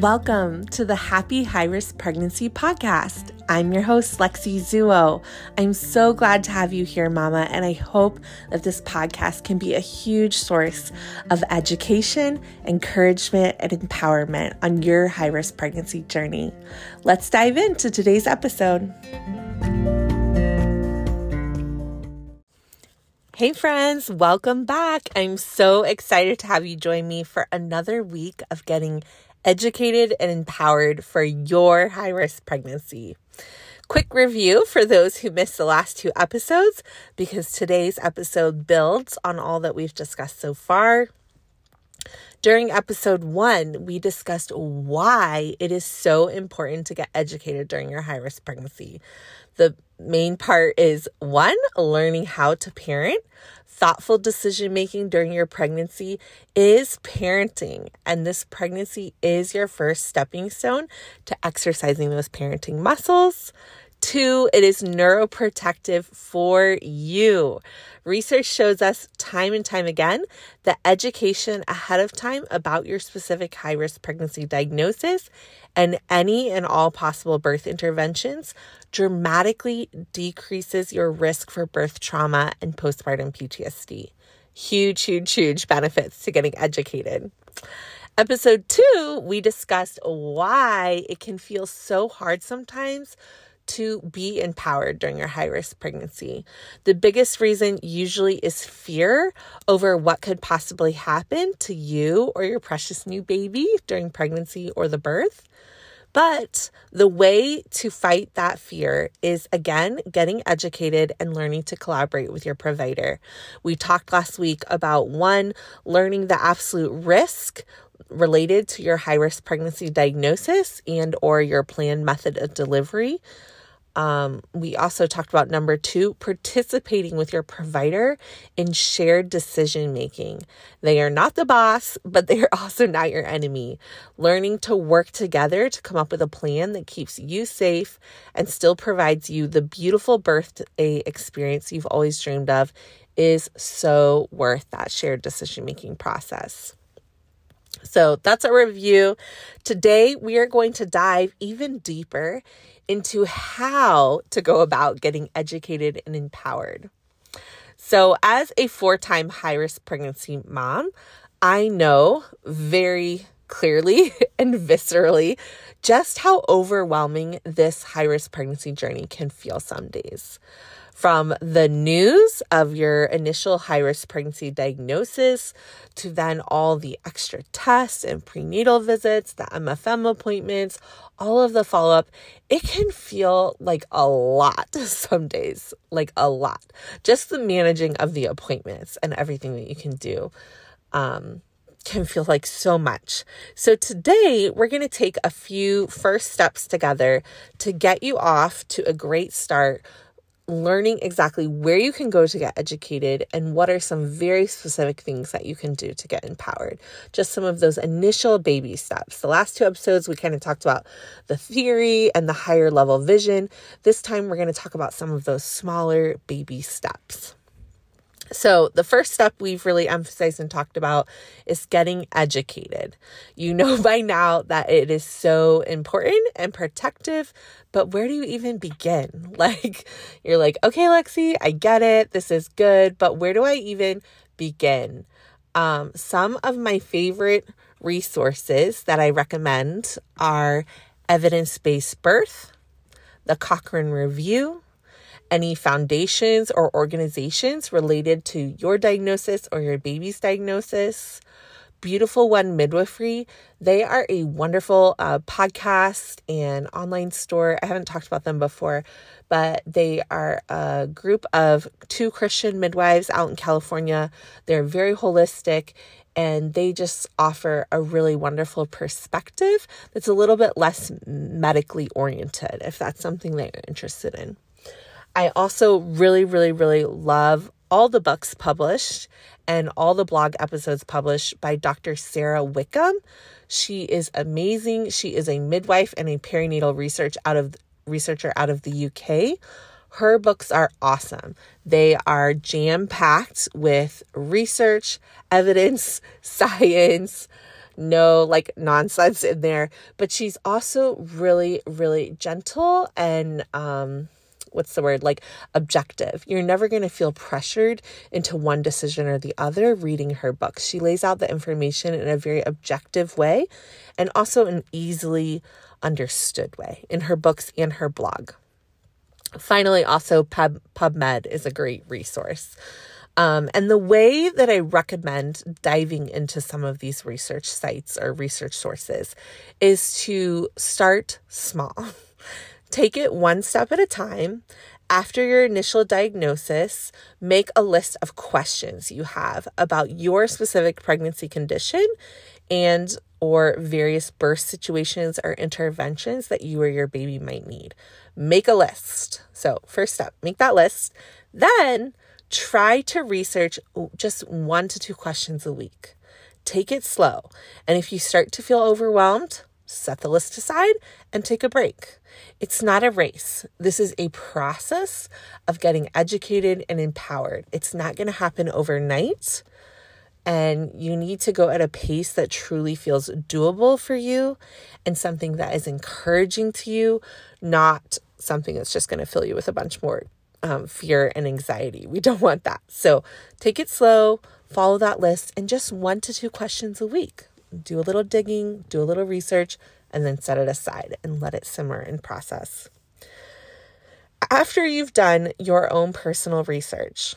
Welcome to the Happy High Risk Pregnancy Podcast. I'm your host, Lexi Zuo. I'm so glad to have you here, Mama, and I hope that this podcast can be a huge source of education, encouragement, and empowerment on your high risk pregnancy journey. Let's dive into today's episode. Hey, friends, welcome back. I'm so excited to have you join me for another week of getting educated and empowered for your high risk pregnancy. Quick review for those who missed the last two episodes because today's episode builds on all that we've discussed so far. During episode one, we discussed why it is so important to get educated during your high risk pregnancy. The main part is one, learning how to parent. Thoughtful decision making during your pregnancy is parenting, and this pregnancy is your first stepping stone to exercising those parenting muscles. Two, it is neuroprotective for you. Research shows us time and time again that education ahead of time about your specific high risk pregnancy diagnosis and any and all possible birth interventions dramatically decreases your risk for birth trauma and postpartum PTSD. Huge, huge, huge benefits to getting educated. Episode two, we discussed why it can feel so hard sometimes to be empowered during your high risk pregnancy. The biggest reason usually is fear over what could possibly happen to you or your precious new baby during pregnancy or the birth. But the way to fight that fear is again getting educated and learning to collaborate with your provider. We talked last week about one, learning the absolute risk related to your high risk pregnancy diagnosis and or your planned method of delivery um, we also talked about number two, participating with your provider in shared decision making. They are not the boss, but they are also not your enemy. Learning to work together to come up with a plan that keeps you safe and still provides you the beautiful birthday experience you've always dreamed of is so worth that shared decision making process. So that's a review. Today, we are going to dive even deeper into how to go about getting educated and empowered. So, as a four time high risk pregnancy mom, I know very clearly and viscerally just how overwhelming this high risk pregnancy journey can feel some days from the news of your initial high risk pregnancy diagnosis to then all the extra tests and prenatal visits, the MFM appointments, all of the follow up, it can feel like a lot some days, like a lot. Just the managing of the appointments and everything that you can do. Um, can feel like so much. So, today we're going to take a few first steps together to get you off to a great start learning exactly where you can go to get educated and what are some very specific things that you can do to get empowered. Just some of those initial baby steps. The last two episodes, we kind of talked about the theory and the higher level vision. This time, we're going to talk about some of those smaller baby steps. So, the first step we've really emphasized and talked about is getting educated. You know by now that it is so important and protective, but where do you even begin? Like, you're like, okay, Lexi, I get it. This is good, but where do I even begin? Um, some of my favorite resources that I recommend are Evidence Based Birth, the Cochrane Review, any foundations or organizations related to your diagnosis or your baby's diagnosis. Beautiful One Midwifery, they are a wonderful uh, podcast and online store. I haven't talked about them before, but they are a group of two Christian midwives out in California. They're very holistic and they just offer a really wonderful perspective that's a little bit less medically oriented if that's something that you're interested in. I also really, really, really love all the books published and all the blog episodes published by Dr. Sara Wickham. She is amazing. She is a midwife and a perinatal research out of researcher out of the UK. Her books are awesome. They are jam packed with research, evidence, science, no like nonsense in there. But she's also really, really gentle and, um, what's the word like objective. You're never going to feel pressured into one decision or the other reading her books she lays out the information in a very objective way and also an easily understood way in her books and her blog. Finally also Pub, pubmed is a great resource. Um, and the way that I recommend diving into some of these research sites or research sources is to start small. Take it one step at a time. After your initial diagnosis, make a list of questions you have about your specific pregnancy condition and or various birth situations or interventions that you or your baby might need. Make a list. So, first step, make that list. Then try to research just one to two questions a week. Take it slow. And if you start to feel overwhelmed, set the list aside and take a break. It's not a race. This is a process of getting educated and empowered. It's not going to happen overnight. And you need to go at a pace that truly feels doable for you and something that is encouraging to you, not something that's just going to fill you with a bunch more um, fear and anxiety. We don't want that. So take it slow, follow that list, and just one to two questions a week. Do a little digging, do a little research, and then set it aside and let it simmer and process. After you've done your own personal research,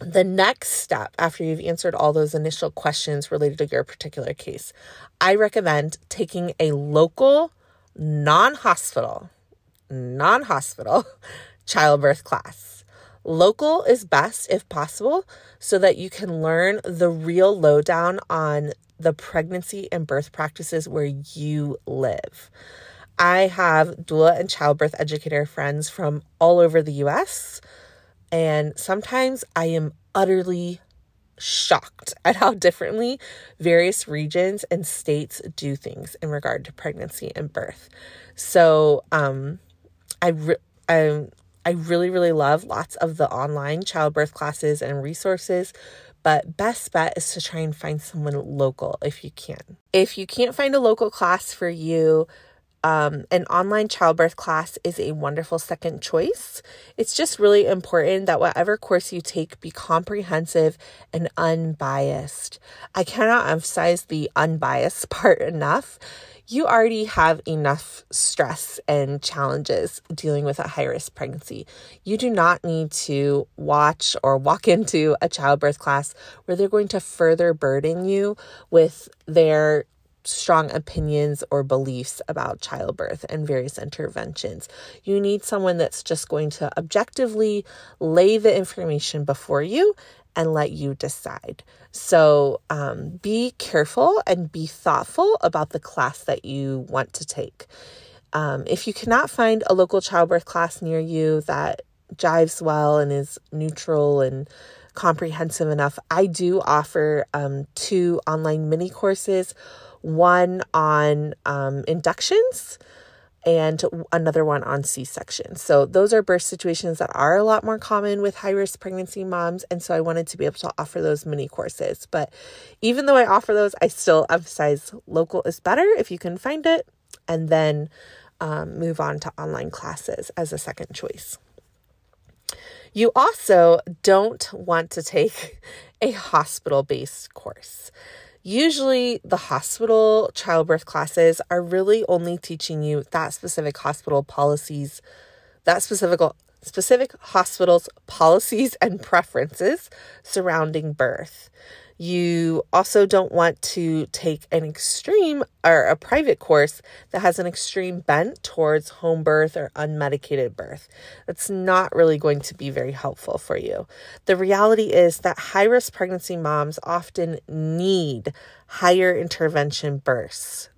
the next step after you've answered all those initial questions related to your particular case, I recommend taking a local, non hospital, non hospital childbirth class. Local is best if possible so that you can learn the real lowdown on the pregnancy and birth practices where you live. I have doula and childbirth educator friends from all over the US, and sometimes I am utterly shocked at how differently various regions and states do things in regard to pregnancy and birth. So, um, I, re- I I really, really love lots of the online childbirth classes and resources, but best bet is to try and find someone local if you can. If you can't find a local class for you, um, an online childbirth class is a wonderful second choice. It's just really important that whatever course you take be comprehensive and unbiased. I cannot emphasize the unbiased part enough you already have enough stress and challenges dealing with a high risk pregnancy. You do not need to watch or walk into a childbirth class where they're going to further burden you with their strong opinions or beliefs about childbirth and various interventions. You need someone that's just going to objectively lay the information before you and let you decide. So um, be careful and be thoughtful about the class that you want to take. Um, if you cannot find a local childbirth class near you that jives well and is neutral and comprehensive enough, I do offer um, two online mini courses one on um, inductions and another one on C section. So, those are birth situations that are a lot more common with high risk pregnancy moms. And so, I wanted to be able to offer those mini courses. But even though I offer those, I still emphasize local is better if you can find it, and then um, move on to online classes as a second choice. You also don't want to take a hospital based course. Usually, the hospital childbirth classes are really only teaching you that specific hospital policies, that specific specific hospital's policies and preferences surrounding birth. You also don't want to take an extreme or a private course that has an extreme bent towards home birth or unmedicated birth. That's not really going to be very helpful for you. The reality is that high risk pregnancy moms often need higher intervention births.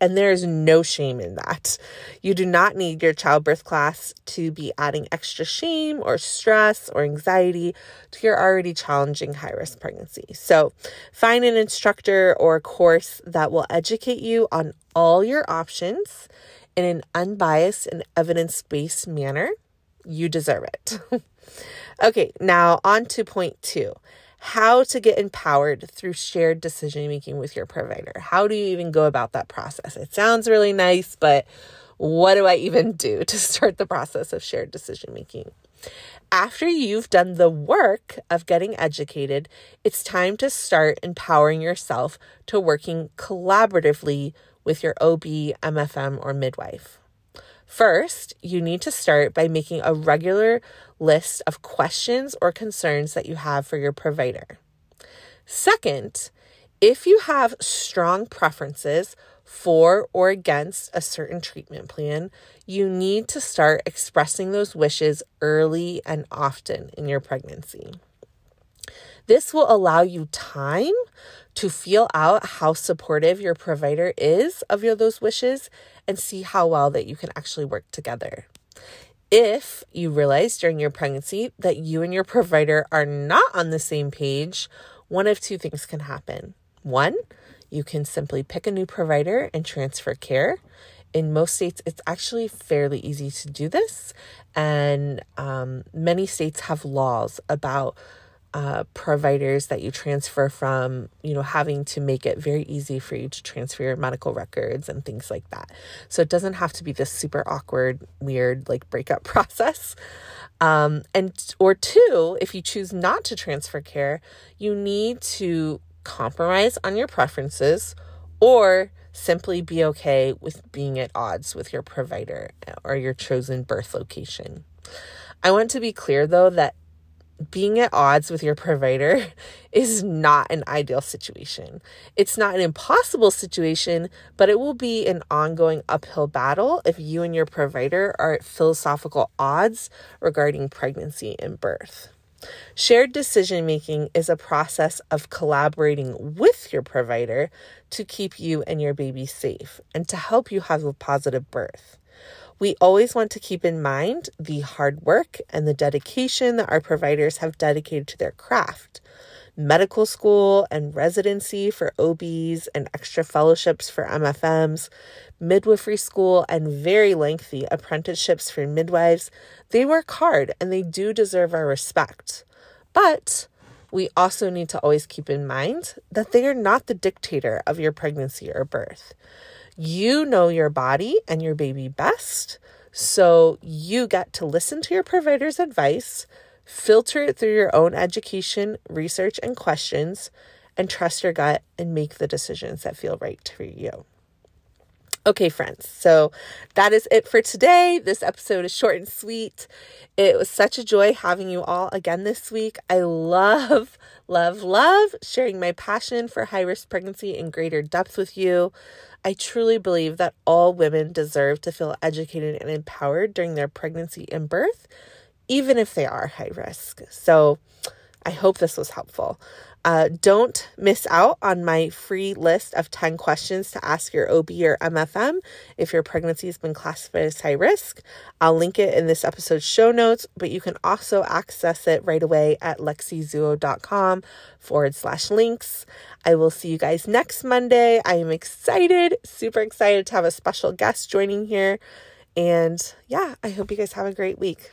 And there is no shame in that. You do not need your childbirth class to be adding extra shame or stress or anxiety to your already challenging high risk pregnancy. So find an instructor or course that will educate you on all your options in an unbiased and evidence based manner. You deserve it. okay, now on to point two how to get empowered through shared decision making with your provider. How do you even go about that process? It sounds really nice, but what do I even do to start the process of shared decision making? After you've done the work of getting educated, it's time to start empowering yourself to working collaboratively with your OB, MFM, or midwife. First, you need to start by making a regular list of questions or concerns that you have for your provider. Second, if you have strong preferences for or against a certain treatment plan, you need to start expressing those wishes early and often in your pregnancy. This will allow you time to feel out how supportive your provider is of your those wishes and see how well that you can actually work together. If you realize during your pregnancy that you and your provider are not on the same page, one of two things can happen. One, you can simply pick a new provider and transfer care. In most states, it's actually fairly easy to do this, and um, many states have laws about uh, providers that you transfer from, you know, having to make it very easy for you to transfer your medical records and things like that. So it doesn't have to be this super awkward, weird, like breakup process. Um, and or two, if you choose not to transfer care, you need to compromise on your preferences or simply be okay with being at odds with your provider or your chosen birth location. I want to be clear though that being at odds with your provider is not an ideal situation. It's not an impossible situation, but it will be an ongoing uphill battle if you and your provider are at philosophical odds regarding pregnancy and birth. Shared decision making is a process of collaborating with your provider to keep you and your baby safe and to help you have a positive birth. We always want to keep in mind the hard work and the dedication that our providers have dedicated to their craft. Medical school and residency for OBs and extra fellowships for MFMs, midwifery school, and very lengthy apprenticeships for midwives, they work hard and they do deserve our respect. But we also need to always keep in mind that they are not the dictator of your pregnancy or birth. You know your body and your baby best. So you get to listen to your provider's advice, filter it through your own education, research, and questions, and trust your gut and make the decisions that feel right for you. Okay, friends, so that is it for today. This episode is short and sweet. It was such a joy having you all again this week. I love, love, love sharing my passion for high risk pregnancy in greater depth with you. I truly believe that all women deserve to feel educated and empowered during their pregnancy and birth, even if they are high risk. So, I hope this was helpful. Uh, don't miss out on my free list of 10 questions to ask your OB or MFM if your pregnancy has been classified as high risk. I'll link it in this episode's show notes, but you can also access it right away at lexizuo.com forward slash links. I will see you guys next Monday. I am excited, super excited to have a special guest joining here. And yeah, I hope you guys have a great week.